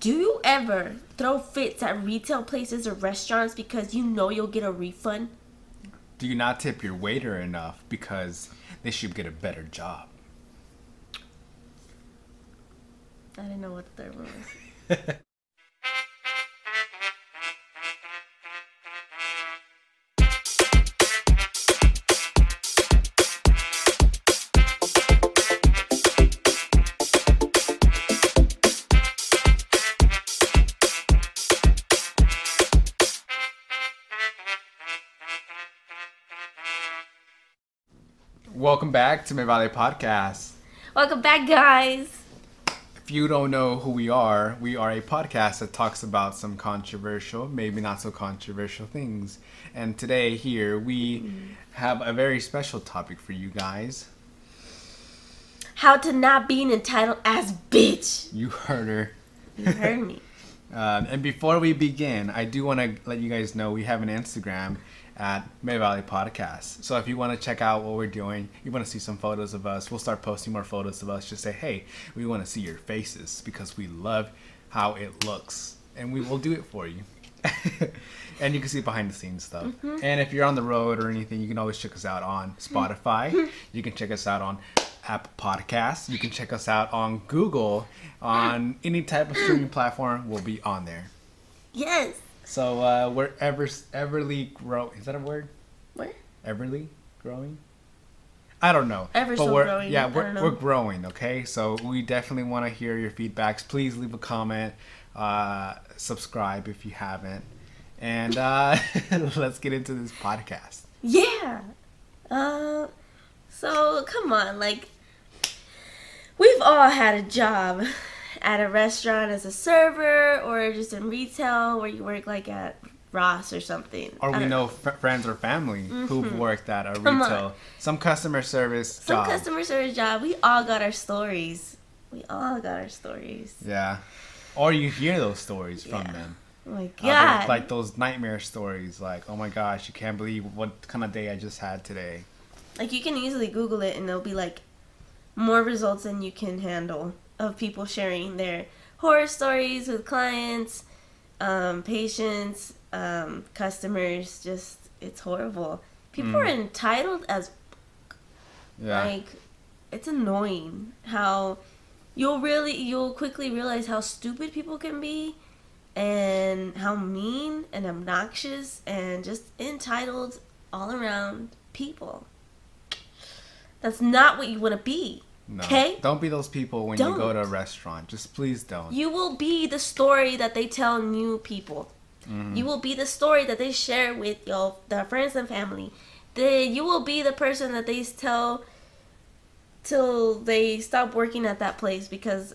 Do you ever throw fits at retail places or restaurants because you know you'll get a refund? Do you not tip your waiter enough because they should get a better job? I didn't know what the third one was. Welcome back to My Valley Podcast. Welcome back, guys. If you don't know who we are, we are a podcast that talks about some controversial, maybe not so controversial things. And today, here, we have a very special topic for you guys. How to not be an entitled ass bitch. You heard her. You heard me. Um, and before we begin, I do want to let you guys know we have an Instagram at May Valley Podcast. So if you want to check out what we're doing, you want to see some photos of us, we'll start posting more photos of us. Just say, hey, we want to see your faces because we love how it looks, and we will do it for you. and you can see behind the scenes stuff. Mm-hmm. And if you're on the road or anything, you can always check us out on Spotify. Mm-hmm. you can check us out on Apple Podcasts. You can check us out on Google. On any type of streaming platform, we'll be on there. Yes. So uh, we're ever everly grow. Is that a word? Where? Everly growing. I don't know. Ever but so we're, growing, Yeah, we're, we're growing. Okay, so we definitely want to hear your feedbacks. Please leave a comment. Uh, subscribe if you haven't, and uh, let's get into this podcast. Yeah. Uh, so come on, like we've all had a job at a restaurant as a server or just in retail where you work like at Ross or something. Or we don't know f- friends or family who've worked at a Mm-hmm. Come on. retail, some customer service some job. customer service job. We all got our stories. We all got our stories. yeah, or you hear those stories from Yeah. them. Oh my Uh, god. like those nightmare stories, like, oh my gosh, you can't believe what kind of day I just had today. Like you can easily Google it and there'll be like more results than you can handle of people sharing their horror stories with clients, um, patients, um, customers. Just it's horrible. People Mm. are entitled as Yeah. like it's annoying how you'll really you'll quickly realize how stupid people can be and how mean and obnoxious and just entitled all around people. That's not what you want to be. No. okay. Don't be those people when you go to a restaurant. Just please don't. You will be the story that they tell new people. Mhm. You will be the story that they share with your their friends and family. The you will be the person that they tell till they stop working at that place because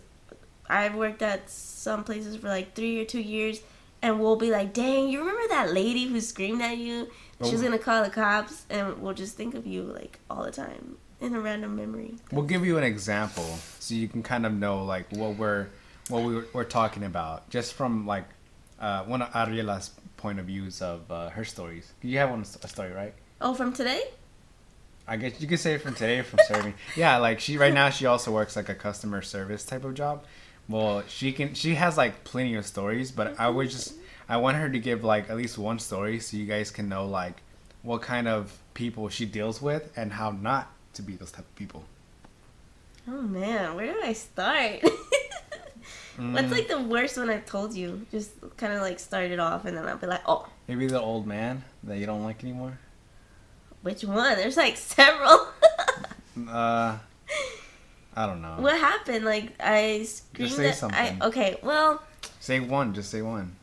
I've worked at some places for like three or two years and we'll be like, dang, you remember that lady who screamed at you? She's gonna call the cops and we'll just think of you like all the time in a random memory. We'll give you an example so you can kind of know like what we're what we were, we're talking about just from like uh, one of Ariela's point of views of uh, her stories. You have one a story, right? Oh, from today? I guess you could say from today from serving. Yeah, like she right now she also works like a customer service type of job. Well, she can she has like plenty of stories, but I would just I want her to give like at least one story so you guys can know like what kind of people she deals with and how not to be those type of people. Oh man, where do I start? What's Mm, like the worst one I've told you? Just kind of like start it off and then I'll be like, oh, maybe the old man that you don't like anymore? which one? There's like several. Uh I don't know. what happened? Like I screamed say at- something. I okay, well, Say one, just say one.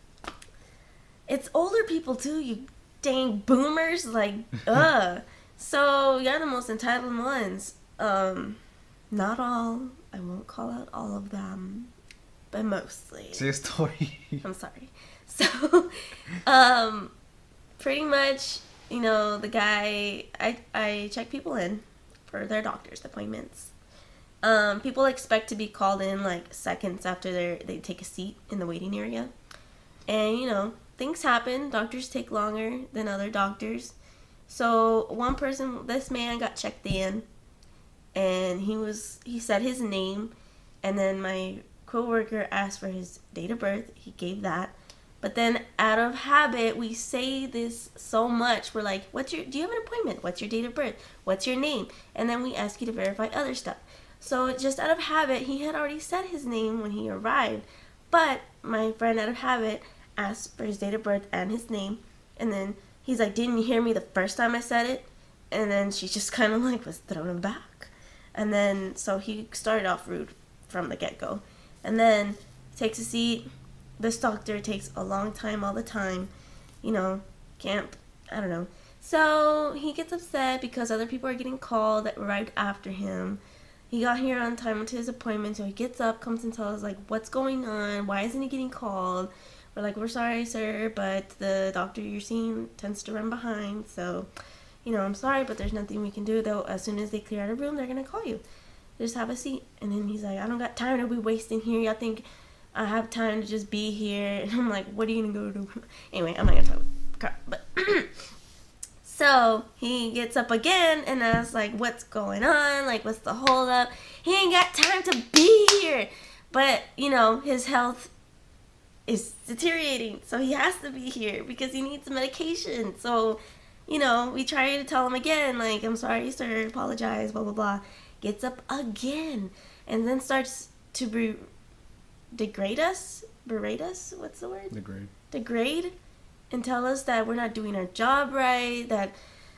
it's older people too. You dang boomers, like ugh. So you're the most entitled ones. Um, not all. I won't call out all of them, but mostly. Say a story. I'm sorry. So, um, pretty much, you know, the guy, I, I check people in for their doctor's appointments. Um, people expect to be called in like seconds after they they take a seat in the waiting area, and you know things happen. Doctors take longer than other doctors. So one person, this man got checked in, and he was he said his name, and then my coworker asked for his date of birth. He gave that. But then out of habit, we say this so much. We're like, "What's your do you have an appointment? What's your date of birth? What's your name?" And then we ask you to verify other stuff. So just out of habit, he had already said his name when he arrived. But my friend out of habit asked for his date of birth and his name. And then he's like, "Didn't you hear me the first time I said it?" And then she just kind of like was thrown back. And then so he started off rude from the get-go. And then takes a seat. This doctor takes a long time all the time. You know, can't I don't know. So he gets upset because other people are getting called that arrived after him. He got here on time to his appointment, so he gets up, comes and tells us like what's going on, why isn't he getting called? We're like, We're sorry, sir, but the doctor you're seeing tends to run behind, so you know, I'm sorry, but there's nothing we can do though. As soon as they clear out a room, they're gonna call you. Just have a seat. And then he's like, I don't got time to be wasting here. Y'all think I have time to just be here? And I'm like, what are you gonna go do? Anyway, I'm not gonna talk crap. But so he gets up again and asks like, what's going on? Like, what's the hold up? He ain't got time to be here. But you know, his health is deteriorating, so he has to be here because he needs medication. So you know, we try to tell him again, like, I'm sorry, sir, apologize, blah, blah, blah. Gets up again and then starts to be- degrade us, berate us, what's the word? Degrade. Degrade and tell us that we're not doing our job right, that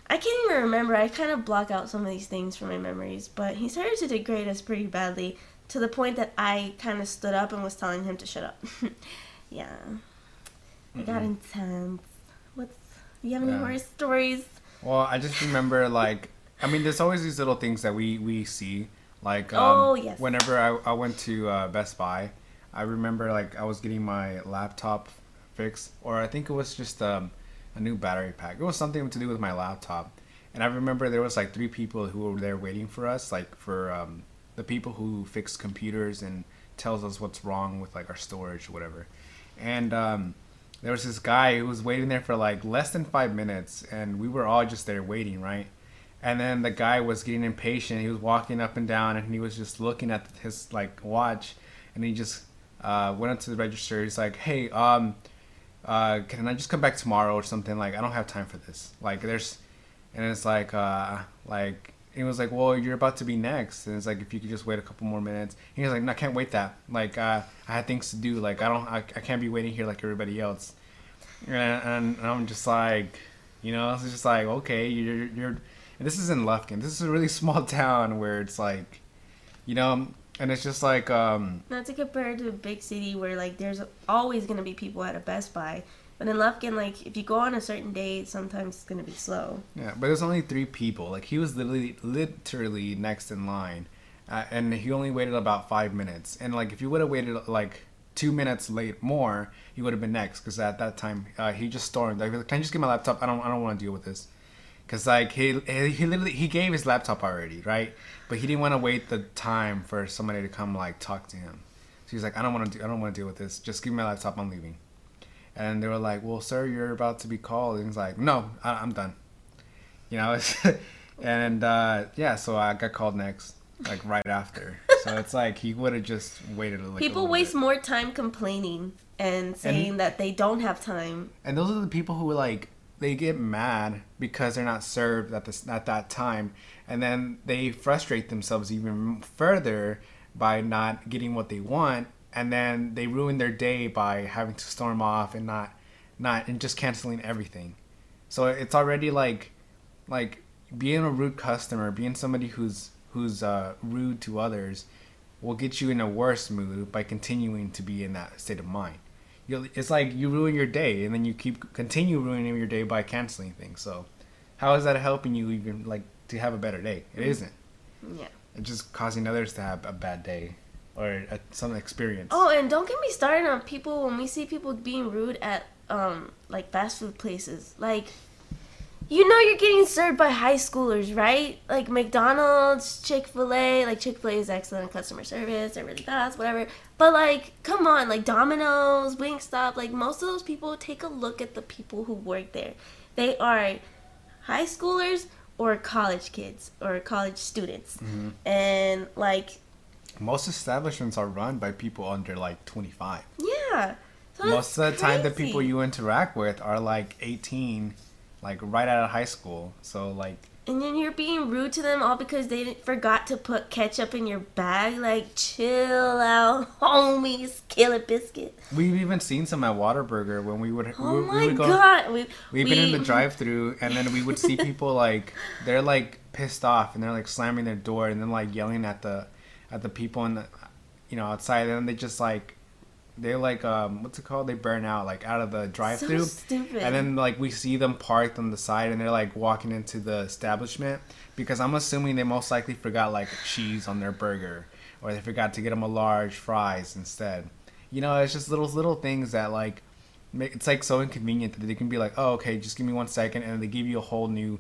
I can't even remember. I kind of block out some of these things from my memories, but he started to degrade us pretty badly to the point that I kind of stood up and was telling him to shut up. yeah. It got intense. What's do you have any Yeah. more stories? Well, I just remember like I mean, there's always these little things that we we see. Like um, Oh, yes. whenever I, I went to uh, Best Buy, I remember like I was getting my laptop fixed, or I think it was just um, a new battery pack. It was something to do with my laptop, and I remember there was like three people who were there waiting for us, like for um, the people who fix computers and tells us what's wrong with like our storage or whatever. And um, there was this guy who was waiting there for like less than five minutes, and we were all just there waiting, right? And then the guy was getting impatient. He was walking up and down, and he was just looking at his like watch, and he just uh, went up to the register. He's like, "Hey, um, uh, can I just come back tomorrow or something? Like, I don't have time for this. Like, there's," and it's like, uh, like he was like, "Well, you're about to be next," and it's like, if you could just wait a couple more minutes. He was like, "No, I can't wait that. Like, uh, I had things to do. Like, I don't, I, I can't be waiting here like everybody else." And, and I'm just like, you know, it's just like, okay, you're, you're, and this is in Lufkin. This is a really small town where it's like, you know, and it's just like, um, Not to compare to a big city where like there's always gonna be people at a Best Buy, but in Lufkin, like if you go on a certain date, sometimes it's gonna be slow. yeah, but there's only three people. Like he was literally, literally next in line, uh, and he only waited about five minutes. And like if you would have waited like two minutes late more, he would have been next. Because at that time, uh, he just stormed. Like, can I just get my laptop? I don't, I don't want to deal with this. Cause like he he literally he gave his laptop already, right? But he didn't want to wait the time for somebody to come like talk to him. So he's like, I don't want to do I don't want to deal with this. Just give me my laptop. I'm leaving. And they were like, Well, sir, you're about to be called. And he's like, No, I, I'm done. You know, and uh, yeah, so I got called next, like right after. So it's like he would have just waited a little. Bit. People waste more time complaining and saying that they don't have time. And those are the people who like they get mad because they're not served at this at that time, and then they frustrate themselves even further by not getting what they want, and then they ruin their day by having to storm off and not not and just canceling everything. So it's already like like being a rude customer, being somebody who's who's uh, rude to others, will get you in a worse mood by continuing to be in that state of mind. You'll, it's like you ruin your day, and then you keep continue ruining your day by canceling things. So, how is that helping you even like to have a better day? It isn't. Yeah. It's just causing others to have a bad day or a, some experience. Oh, and don't get me started on people when we see people being rude at um like fast food places. Like you know you're getting served by high schoolers, right? Like McDonald's, Chick-fil-A, like Chick-fil-A is excellent customer service, they're really fast, whatever. But like, come on, like Domino's, Wingstop, like most of those people take a look at the people who work there. They are high schoolers or college kids or college students. And like most establishments are run by people under like 25. Yeah. So most of the that's time, the people you interact with are like 18, like right out of high school. So like, And then you're being rude to them all because they forgot to put ketchup in your bag. Like, chill out, homies. Kill a biscuit. we've even seen some at Whataburger when we would. Oh we, we my would go, god. We, We've we, been in the drive-through, and then we would see people like they're like pissed off, and they're like slamming their door, and then like yelling at the at the people in the you know outside, and they just like they like um what's it called? They burn out like out of the drive-through, So and then like we see them parked on the side, and they're like walking into the establishment because I'm assuming they most likely forgot like cheese on their burger, or they forgot to get them a large fries instead. You know, it's just little little things that like make it's like so inconvenient that they can be like, oh okay, just give me one second, and they give you a whole new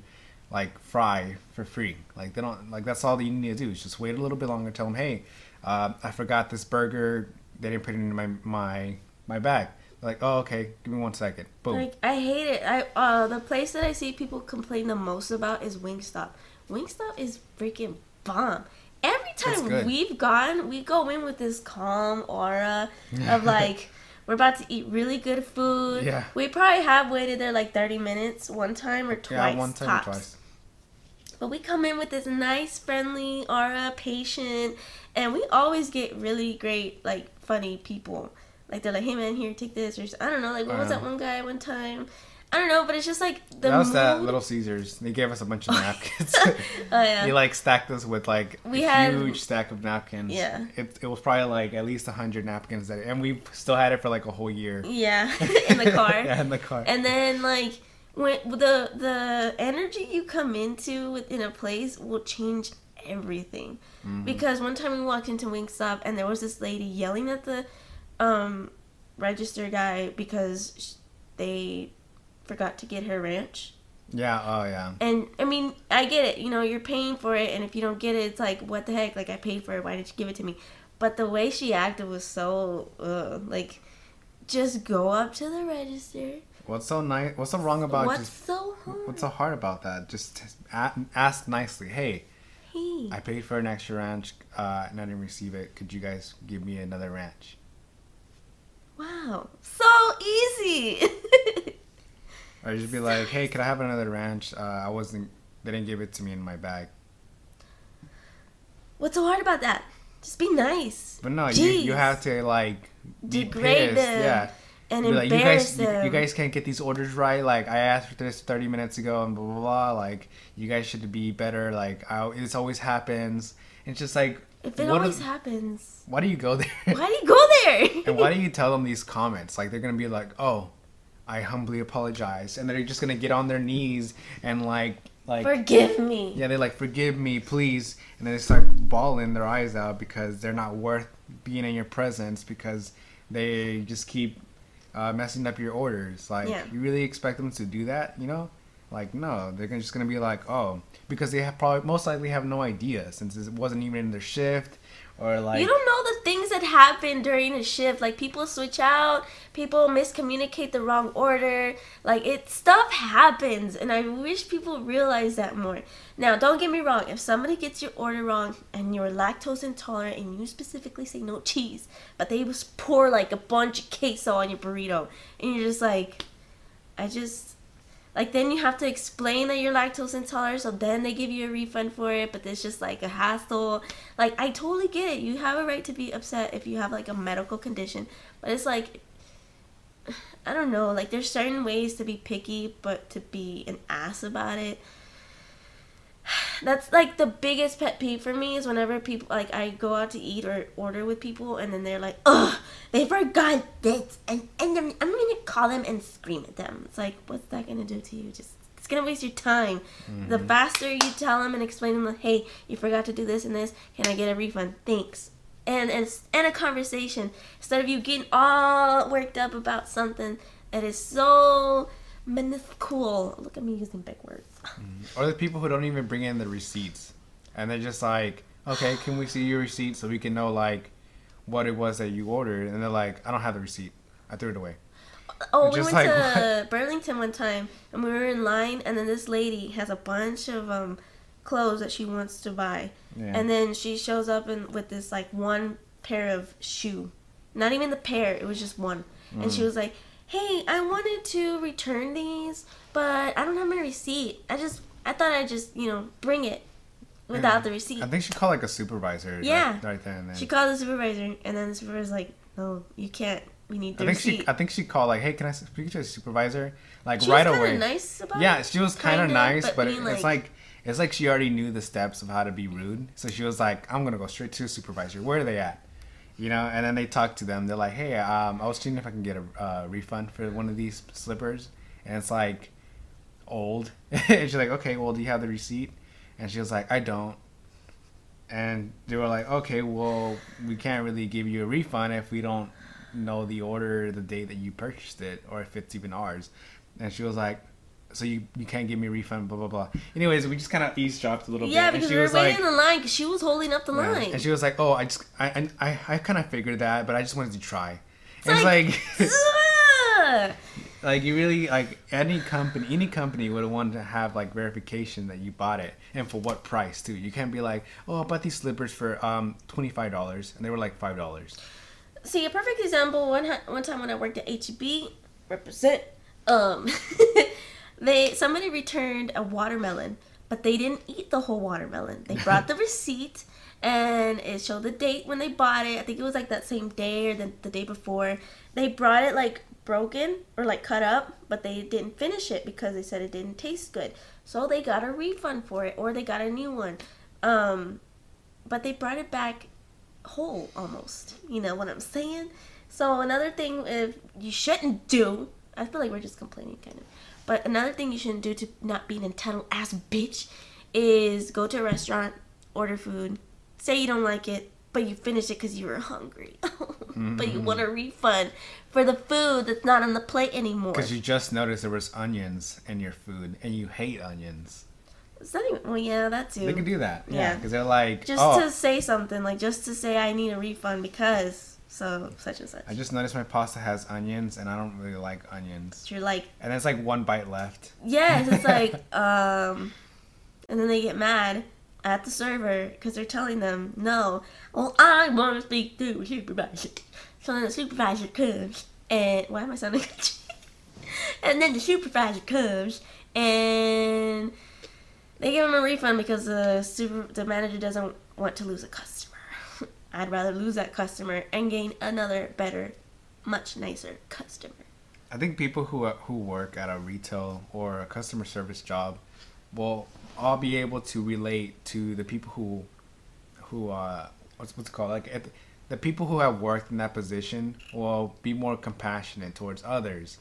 like fry for free. Like they don't like that's all that you need to do is just wait a little bit longer. Tell them, hey, uh, I forgot this burger. They didn't put it in my my my bag. They're like, oh okay, give me one second. Boom. Like I hate it. I uh the place that I see people complain the most about is Wingstop. Wingstop is freaking bomb. Every time we've gone, we go in with this calm aura of like we're about to eat really good food. Yeah. We probably have waited there like 30 minutes one time or twice yeah, one time tops. or twice. But we come in with this nice, friendly aura, patient, and we always get really great, like funny people. Like they're like, "Hey man, here, take this," or I don't know. Like what was that um, one guy one time? I don't know, but it's just like the that was that Little Caesars. They gave us a bunch of napkins. oh yeah. Oh, he like stacked us with like We a had- huge stack of napkins. Yeah. It, it was probably like at least hundred napkins that, and we still had it for like a whole year. yeah, in the car. yeah, in the car. And then like when the the energy you come into within a place will change everything. Mhm. Because one time we walked into Wingstop and there was this lady yelling at the um, register guy because they forgot to get her ranch. yeah. Oh yeah. And I mean, I get it. You know, you're paying for it, and if you don't get it, it's like, what the heck? Like I paid for it. Why didn't you give it to me? But the way she acted was so uh, like, just go up to the register. What's so nice? What's so wrong about What's just? so hard? What's so hard about that? Just ask nicely. Hey, hey, I paid for an extra ranch uh, and I didn't receive it. Could you guys give me another ranch? wow, so easy. Or just be like, hey, could I have another ranch? Uh, I wasn't. They didn't give it to me in my bag. What's so hard about that? Just be nice. But no, you, you have to like Degrade them Yeah. And Be like, you guys, you, you guys can't get these orders right. Like I asked for this 30 minutes ago, and blah blah blah. Like you guys should be better. Like I, this always happens. It's just like, if it always is- happens, why do you go there? why do you go there? and why do you tell them these comments? Like they're gonna be like, oh, I humbly apologize, and they're just gonna get on their knees and like like Forgive me. yeah, they're like forgive me, please, and then they start bawling their eyes out because they're not worth being in your presence because they just keep uh, messing up your orders. Like Yeah. you really expect them to do that, you know? Like no, they're just gonna be like, oh, because they have probably most likely have no idea since it wasn't even in their shift or like you don't know the things that happen during a shift. Like people switch out, people miscommunicate the wrong order. Like it stuff happens, and I wish people realize that more. Now, don't get me wrong. If somebody gets your order wrong and you're lactose intolerant and you specifically say no cheese, but they just pour like a bunch of queso on your burrito, and you're just like, I just. Like then you have to explain that you're lactose intolerant, so then they give you a refund for it. But it's just like a hassle. Like I totally get it. You have a right to be upset if you have like a medical condition, but it's like I don't know. Like there's certain ways to be picky, but to be an ass about it. That's like the biggest pet peeve for me is whenever people like I go out to eat or order with people and then they're like, "Ugh, they forgot this," and and then I'm gonna call them and scream at them. It's like, what's that gonna do to you? Just it's gonna waste your time. The mm-hmm. faster you tell them and explain them, like, "Hey, you forgot to do this and this. Can I get a refund? Thanks." And and it's and a conversation instead of you getting all worked up about something that is so minuscule. Look at me using big words. or the people who don't even bring in the receipts and they're just like okay can we see your receipt so we can know like what it was that you ordered and they're like i don't have the receipt i threw it away Oh, we went like, to Burlington one time and we were in line, and then this lady has a bunch of um clothes that she wants to buy, Yeah. and then she shows up in, with this like one pair of shoe, not even the pair. It was just one, and Mm. she was like, "Hey, I wanted to return these, but I don't have my receipt. I just I thought I'd just you know bring it without mm. the receipt." I think she called like a supervisor. Yeah. Right, there and then. She called the supervisor, and then the supervisor's like, "No, you can't. We need the I think receipt." she. I think she called like, "Hey, can I speak to a supervisor?" Like She right was away. nice about yeah, she was kind of nice, but but, it, it's like- like it's like she already knew the steps of how to be rude. So she was like, "I'm gonna go straight to a supervisor. Where are they at?" You know, and then they talk to them. They're like, "Hey, um, I was seeing if I can get a uh, refund for one of these slippers," and it's like old. and she's like, "Okay, well, do you have the receipt?" And she was like, "I don't." And they were like, "Okay, well, we can't really give you a refund if we don't know the order, the date that you purchased it, or if it's even ours." And she was like, "So you you can't give me a refund?" Blah blah blah. Anyways, we just kind of eavesdropped a little yeah, bit, and because she we were was waiting like, in the line because she was holding up the yeah. line. and she was like, "Oh, I just I I I, kind of figured that, but I just wanted to try." And it's like, like. You really like any company any company would want to have like verification that you bought it and for what price too you can't be like oh i bought these slippers for um $25 and they were like $5 See, a perfect example. One one time when I worked at HEB, represent. Um, they somebody returned a watermelon, but they didn't eat the whole watermelon. They brought the receipt, and it showed the date when they bought it. I think it was like that same day or the, the day before. They brought it like broken or like cut up, but they didn't finish it because they said it didn't taste good. So they got a refund for it, or they got a new one. Um, but they brought it back whole almost. You know what I'm saying? So another thing if you shouldn't do, I feel like we're just complaining kind of. But another thing you shouldn't do to not be an entitled ass bitch is go to a restaurant, order food, say you don't like it, but you finish it because you were hungry. but you want a mm-hmm. refund for the food that's not on the plate anymore. because you just noticed there was onions in your food and you hate onions It's not even, well, yeah, that too. they can do that yeah Yeah. because they're like just oh to say something, like just to say I need a refund because so such and such. i just noticed my pasta has onions and i don't really like onions You're like, and there's like one bite left Yes, it's like, um, and then they get mad at the server because they're telling them, no, well, I want to speak to supervisor. So then the supervisor comes, and why am I sounding And then the supervisor comes, and they give him a refund because the super, the manager doesn't want to lose a customer. I'd rather lose that customer and gain another better, much nicer customer. I think people who uh, who work at a retail or a customer service job will all be able to relate to the people who who uh what's what's it called like at, the people who have worked in that position will be more compassionate towards others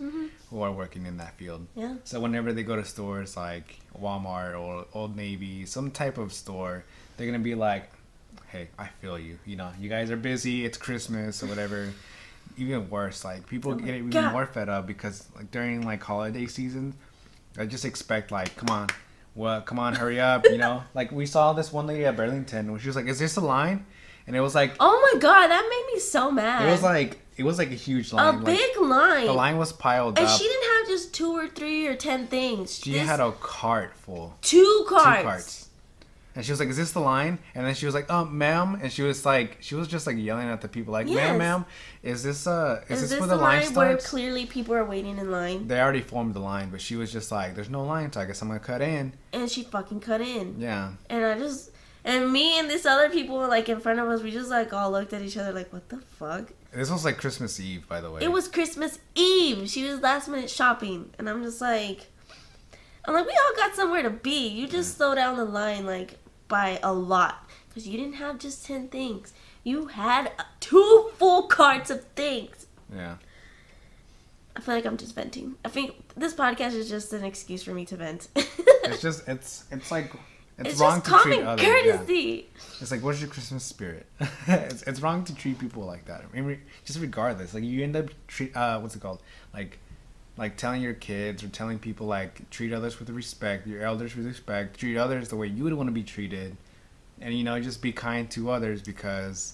who are working in that field. Yeah. So whenever they go to stores like Walmart or Old Navy, some type of store, they're gonna be like, "Hey, I feel you. You know, you guys are busy. It's Christmas or whatever." Even worse, like people Oh get even God. more fed up because like during like holiday season, I just expect like, "Come on, well, come on, hurry up." You know, like we saw this one lady at Burlington she was like, "Is this a line?" And it was like, Oh my god, that made me so mad. it was like it was like a huge a line. like, big line. the line was piled and up. she didn't have just two or three or ten things. She This- had a cart full. two carts. two carts. And she was like, "Is this the line?" And then she was like, "Oh, ma'am." And she was like, she was just like yelling at the people, like, Yes. "Ma'am, ma'am, is this uh, is, Is, this, where the the line, line where clearly people are waiting in line? They already formed the line, but she was just like, "There's no line, so I guess I'm gonna cut in." And she fucking cut in. Yeah, And I just and me and this other people were like in front of us, we just like all looked at each other like, what the fuck? this was like Christmas Eve, by the way. It was Christmas Eve. She was last minute shopping, and I'm just like, I'm like, we all got somewhere to be. You just slow down the line like by a lot because you didn't have just ten things. You had two full carts of things. Yeah, I feel like I'm just venting. I think this podcast is just an excuse for me to vent. it's just it's it's like it's, It's, wrong to treat others. yeah. courtesy. It's like, what's your Christmas spirit? it's, it's wrong to treat people like that. I mean, just regardless, like you end up treat uh, what's it called, like, like telling your kids or telling people like treat others with respect, your elders with respect, treat others the way you would want to be treated, and you know just be kind to others because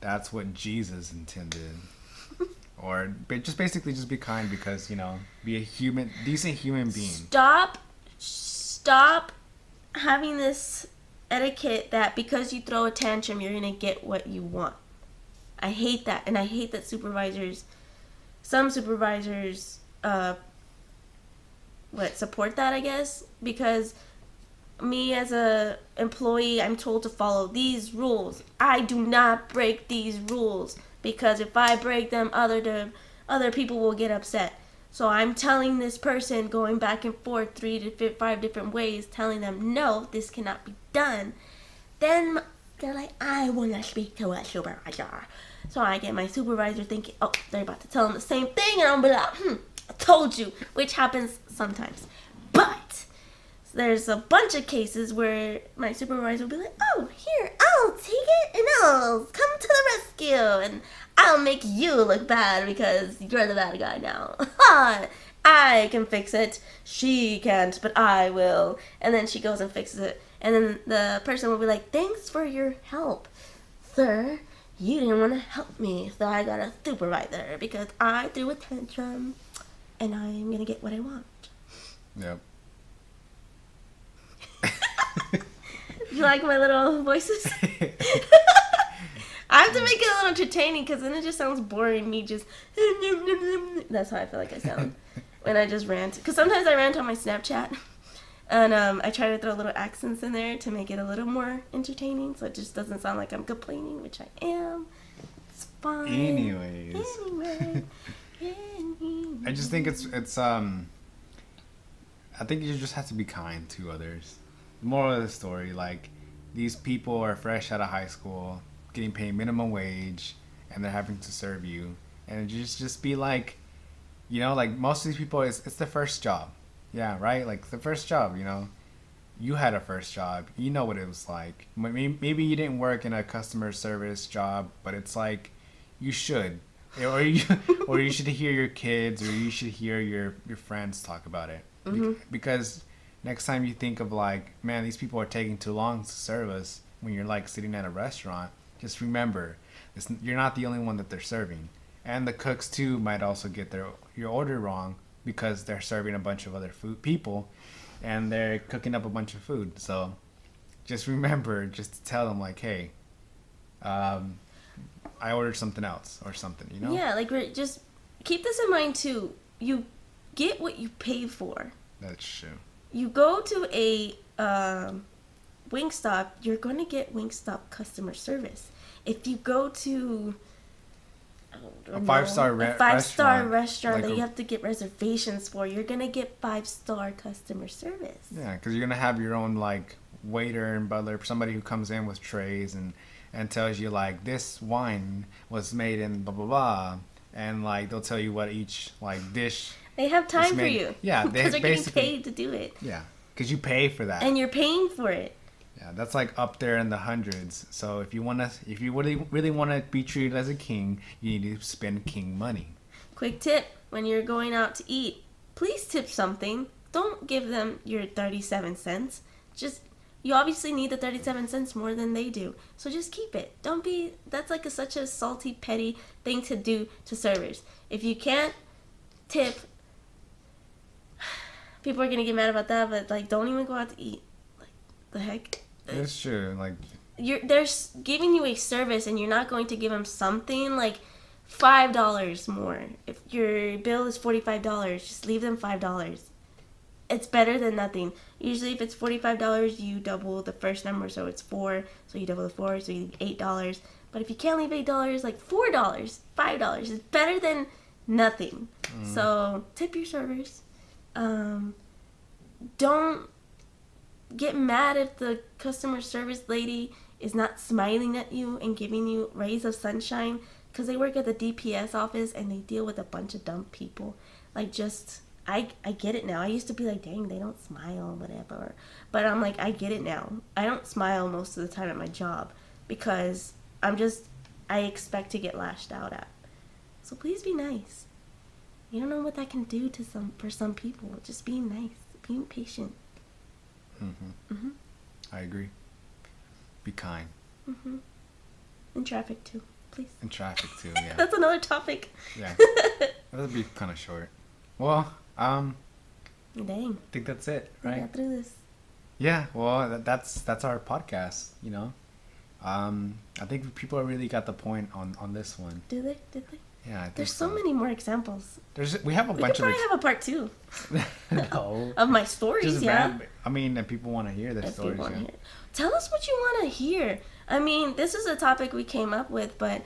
that's what Jesus intended. or just basically just be kind because you know be a human, decent human being. Stop, stop having this etiquette that because you throw a tantrum, you're gonna get what you want. I hate that, and I hate that supervisors, some supervisors, uh, what support that I guess because me as a employee, I'm told to follow these rules. I do not break these rules because if I break them, other to, other people will get upset. So I'm telling this person, going back and forth three to five different ways, telling them no, this cannot be done. Then they're like, I want to speak to a supervisor. So I get my supervisor thinking, oh, they're about to tell them the same thing, and be like, hmm, Told you, which happens sometimes. But there's a bunch of cases where my supervisor will be like, oh, here, I'll take it and I'll come to the rescue and I'll make you look bad because you're the bad guy now. I can fix it. She can't, but I will. And then she goes and fixes it. And then the person will be like, thanks for your help, sir. You didn't want to help me, so I got a supervisor because I threw a tantrum and I'm to get what I want. Yep. you like my little voices? I have to make it a little entertaining because then it just sounds boring. Me just that's how I feel like I sound when I just rant. Because sometimes I rant on my Snapchat, and um, I try to throw little accents in there to make it a little more entertaining, so it just doesn't sound like I'm complaining, which I am. It's fine. Anyways. Anyway. I just think it's it's um. I think you just have to be kind to others. The moral of the story, like these people are fresh out of high school, getting paid minimum wage, and they're having to serve you, and just just be like, you know, like most of these people, it's it's the first job, yeah, right, like the first job, you know. You had a first job. You know what it was like. Maybe maybe you didn't work in a customer service job, but it's like you should or you or you should hear your kids or you should hear your your friends talk about it. Mhm. because next time you think of like man these people are taking too long to serve us when you're like sitting at a restaurant just remember it's, you're not the only one that they're serving. And the cooks too might also get their your order wrong because they're serving a bunch of other food people and they're cooking up a bunch of food. So just remember just to tell them like hey um, I ordered something else or something, you know? Yeah, like just keep this in mind too. You get what you pay for. That's true. You go to a um, Wingstop, you're going to get Wingstop customer service. If you go to A five-star re- five star restaurant, restaurant like that a- you have to get reservations for, you're gonna get five star customer service. Yeah, because you're gonna have your own like waiter and butler, somebody who comes in with trays and and tells you like this wine was made in blah blah blah, and like they'll tell you what each like dish. They have time for you. yeah, they because they're getting paid to do it, Yeah, because you pay for that. and you're paying for it. yeah, that's like up there in the hundreds. So if you wanna, if you really really want to be treated as a king, you need to spend king money. Quick tip when you're going out to eat, please tip something. Don't give them your 37 cents. Just you obviously need the 37 cents more than they do. So just keep it. Don't be that's like a, such a salty petty thing to do to servers. If you can't tip people are going to get mad about that, but like don't even go out to eat. Like the heck? It's true. Like you're they're giving you a service and you're not going to give them something like five dollars more if your bill is $45 just leave them five dollars it's better than nothing. Usually if it's $45 you double the first number so it's four so you double the four so you leave eight dollars. But if you can't leave eight dollars like four dollars five dollars is better than nothing. So tip your servers. Um, don't get mad if the customer service lady is not smiling at you and giving you rays of sunshine because they work at the DPS office and they deal with a bunch of dumb people. Like, just, I, I get it now. I used to be like, dang, they don't smile, whatever. But I'm like, I get it now. I don't smile most of the time at my job because I'm just, I expect to get lashed out at. So please be nice. You don't know what that can do to some for some people. Just being nice, being patient. Mm-hmm. Mm-hmm. I agree. Be kind. Mm-hmm. In traffic too, please. In traffic too. Yeah. That's another topic. yeah. That'll be kind of short. Well, um, Dang, I think that's it, we right? got through this. Yeah, well, that's that's our podcast. You know, um, I think people really got the point on on this one. Do they? Did they? Yeah, I think There's so many more examples. There's we have a We could bunch of probably ex- have a part two no, of my stories. just yeah. random- I mean, if people want to hear the if stories, people want to yeah. hear. Tell us what you want to hear. I mean, this is a topic we came up with, but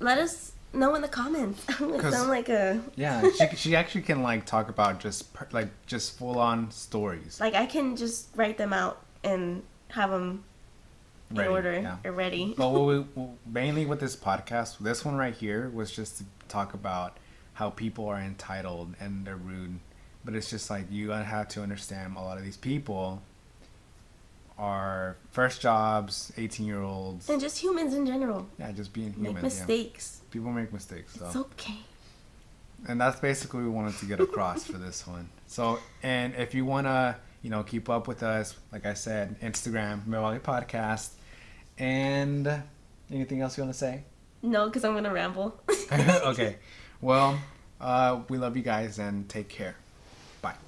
let us know in the comments. I'm gonna 'Cause- sound like a Yeah, she she actually can like talk about just per, like just full on stories. like I can just write them out and have them in Ready, order yeah. or ready. But we, mainly with this podcast, this one right here was just to talk about how people are entitled and they're rude. But it's just like you have to understand a lot of these people are first jobs, eighteen year olds. and just humans in general Yeah, just being make human. Yeah. mistakes. People make mistakes. So. It's okay. and that's basically what we wanted to get across for this one. So, and if you want to, you know, keep up with us, like I said, Instagram, Milwaukee Podcast, and anything else you want to say? No, because I'm gonna ramble. okay. Well, uh, we love you guys and take care. Bye.